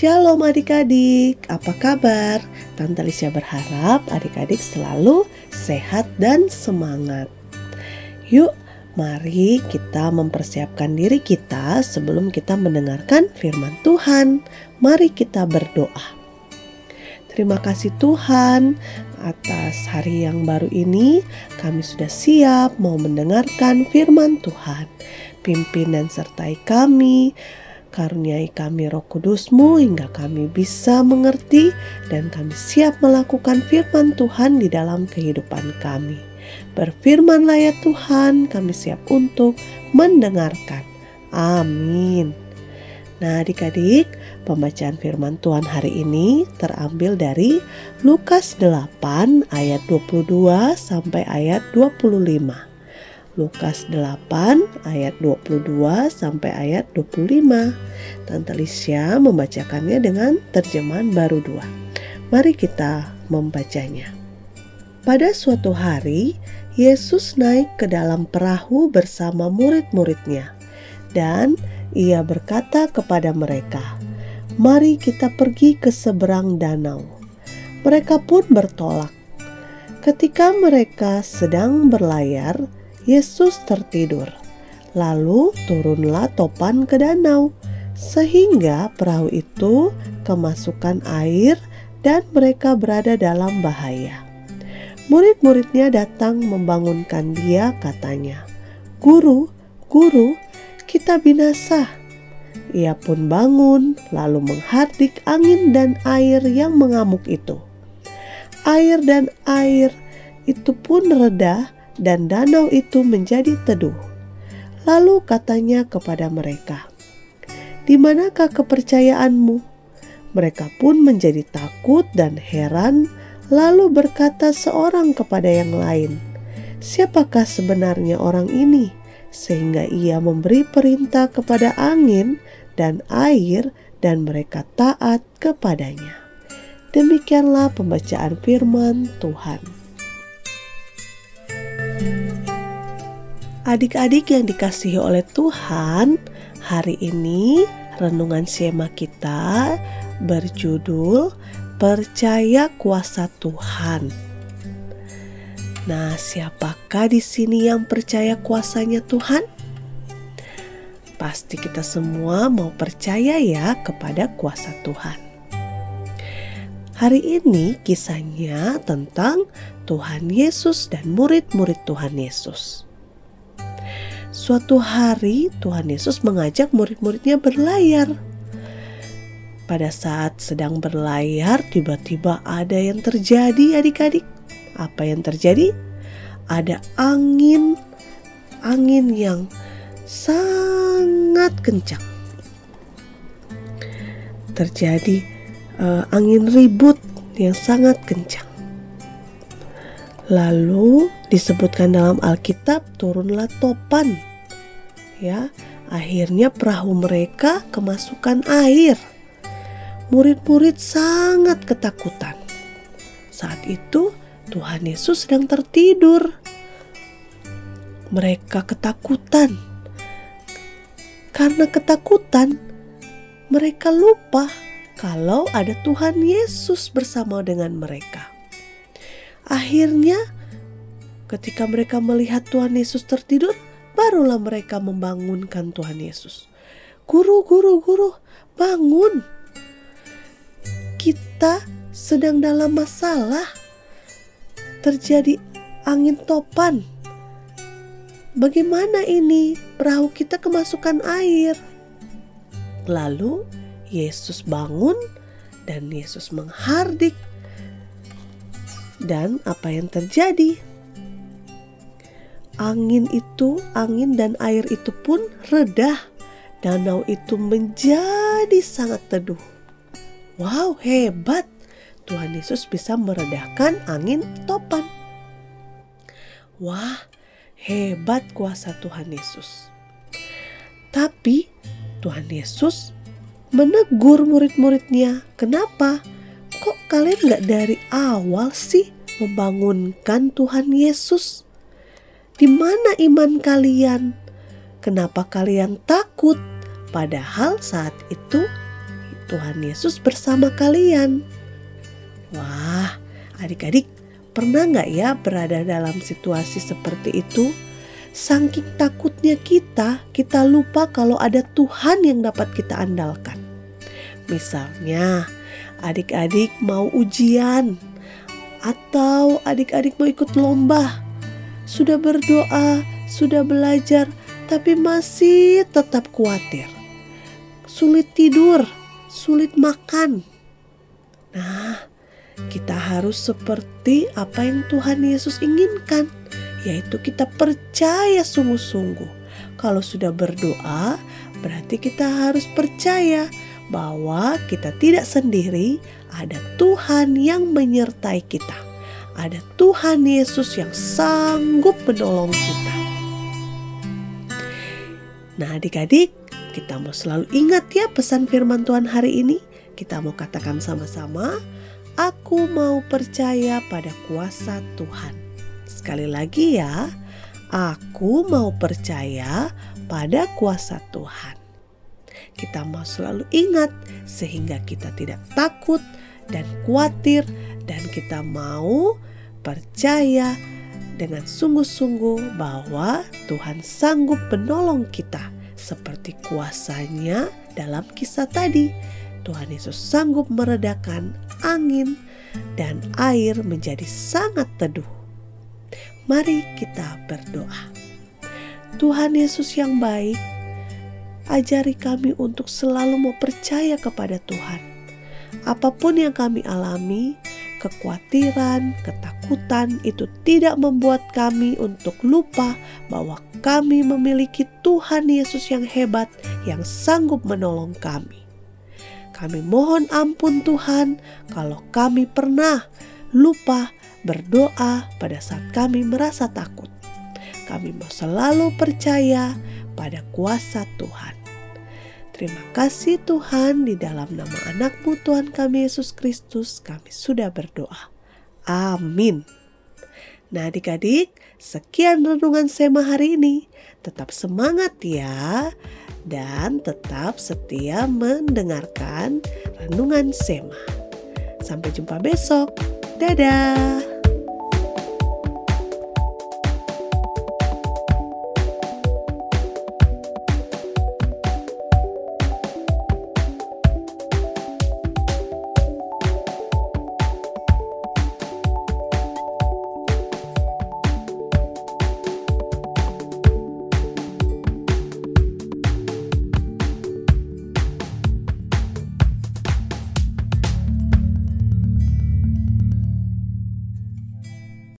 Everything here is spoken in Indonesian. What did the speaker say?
Shalom adik-adik, apa kabar? Tante Lisha berharap adik-adik selalu sehat dan semangat. Yuk, mari kita mempersiapkan diri kita sebelum kita mendengarkan firman Tuhan. Mari kita berdoa. Terima kasih Tuhan atas hari yang baru ini. Kami sudah siap mau mendengarkan firman Tuhan. Pimpin dan sertai kami Karuniai kami roh kudusmu hingga kami bisa mengerti dan kami siap melakukan firman Tuhan di dalam kehidupan kami. Berfirmanlah ya Tuhan, kami siap untuk mendengarkan. Amin. Nah adik-adik, pembacaan firman Tuhan hari ini terambil dari Lukas 8 ayat 22 sampai ayat 25. Lukas 8 ayat 22 sampai ayat 25. Tante Lisya membacakannya dengan terjemahan baru 2. Mari kita membacanya. Pada suatu hari, Yesus naik ke dalam perahu bersama murid-muridnya dan ia berkata kepada mereka, "Mari kita pergi ke seberang danau." Mereka pun bertolak. Ketika mereka sedang berlayar, Yesus tertidur. Lalu turunlah topan ke danau, sehingga perahu itu kemasukan air dan mereka berada dalam bahaya. Murid-muridnya datang membangunkan dia, katanya, "Guru, guru, kita binasa." Ia pun bangun, lalu menghardik angin dan air yang mengamuk itu. Air dan air itu pun reda dan danau itu menjadi teduh. Lalu katanya kepada mereka, "Di manakah kepercayaanmu?" Mereka pun menjadi takut dan heran, lalu berkata seorang kepada yang lain, "Siapakah sebenarnya orang ini sehingga ia memberi perintah kepada angin dan air, dan mereka taat kepadanya?" Demikianlah pembacaan Firman Tuhan. Adik-adik yang dikasihi oleh Tuhan, hari ini renungan Sema kita berjudul Percaya Kuasa Tuhan. Nah, siapakah di sini yang percaya kuasanya Tuhan? Pasti kita semua mau percaya ya kepada kuasa Tuhan. Hari ini kisahnya tentang Tuhan Yesus dan murid-murid Tuhan Yesus. Suatu hari Tuhan Yesus mengajak murid-muridnya berlayar. Pada saat sedang berlayar, tiba-tiba ada yang terjadi adik-adik. Apa yang terjadi? Ada angin, angin yang sangat kencang. Terjadi uh, angin ribut yang sangat kencang. Lalu disebutkan dalam Alkitab turunlah topan. Ya, akhirnya perahu mereka kemasukan air. Murid-murid sangat ketakutan. Saat itu Tuhan Yesus sedang tertidur. Mereka ketakutan. Karena ketakutan, mereka lupa kalau ada Tuhan Yesus bersama dengan mereka. Akhirnya, ketika mereka melihat Tuhan Yesus tertidur, barulah mereka membangunkan Tuhan Yesus. Guru, guru, guru, bangun. Kita sedang dalam masalah. Terjadi angin topan. Bagaimana ini? Perahu kita kemasukan air. Lalu Yesus bangun dan Yesus menghardik dan apa yang terjadi? Angin itu, angin dan air itu pun reda. Danau itu menjadi sangat teduh. Wow, hebat! Tuhan Yesus bisa meredakan angin topan. Wah, hebat kuasa Tuhan Yesus. Tapi Tuhan Yesus menegur murid-muridnya. Kenapa? kok kalian gak dari awal sih membangunkan Tuhan Yesus? Di mana iman kalian? Kenapa kalian takut? Padahal saat itu Tuhan Yesus bersama kalian. Wah, adik-adik pernah nggak ya berada dalam situasi seperti itu? Saking takutnya kita, kita lupa kalau ada Tuhan yang dapat kita andalkan. Misalnya, adik-adik mau ujian, atau adik-adik mau ikut lomba, sudah berdoa, sudah belajar, tapi masih tetap khawatir, sulit tidur, sulit makan. Nah, kita harus seperti apa yang Tuhan Yesus inginkan yaitu kita percaya sungguh-sungguh. Kalau sudah berdoa, berarti kita harus percaya bahwa kita tidak sendiri, ada Tuhan yang menyertai kita. Ada Tuhan Yesus yang sanggup menolong kita. Nah, adik-adik, kita mau selalu ingat ya pesan firman Tuhan hari ini. Kita mau katakan sama-sama, aku mau percaya pada kuasa Tuhan. Sekali lagi ya, aku mau percaya pada kuasa Tuhan. Kita mau selalu ingat sehingga kita tidak takut dan khawatir dan kita mau percaya dengan sungguh-sungguh bahwa Tuhan sanggup menolong kita seperti kuasanya dalam kisah tadi. Tuhan Yesus sanggup meredakan angin dan air menjadi sangat teduh. Mari kita berdoa. Tuhan Yesus yang baik, ajari kami untuk selalu mau percaya kepada Tuhan. Apa pun yang kami alami, kekhawatiran, ketakutan itu tidak membuat kami untuk lupa bahwa kami memiliki Tuhan Yesus yang hebat yang sanggup menolong kami. Kami mohon ampun Tuhan kalau kami pernah lupa berdoa pada saat kami merasa takut. Kami mau selalu percaya pada kuasa Tuhan. Terima kasih Tuhan di dalam nama anakmu Tuhan kami Yesus Kristus kami sudah berdoa. Amin. Nah adik-adik sekian renungan Sema hari ini. Tetap semangat ya dan tetap setia mendengarkan renungan Sema. Sampai jumpa besok. Dadah.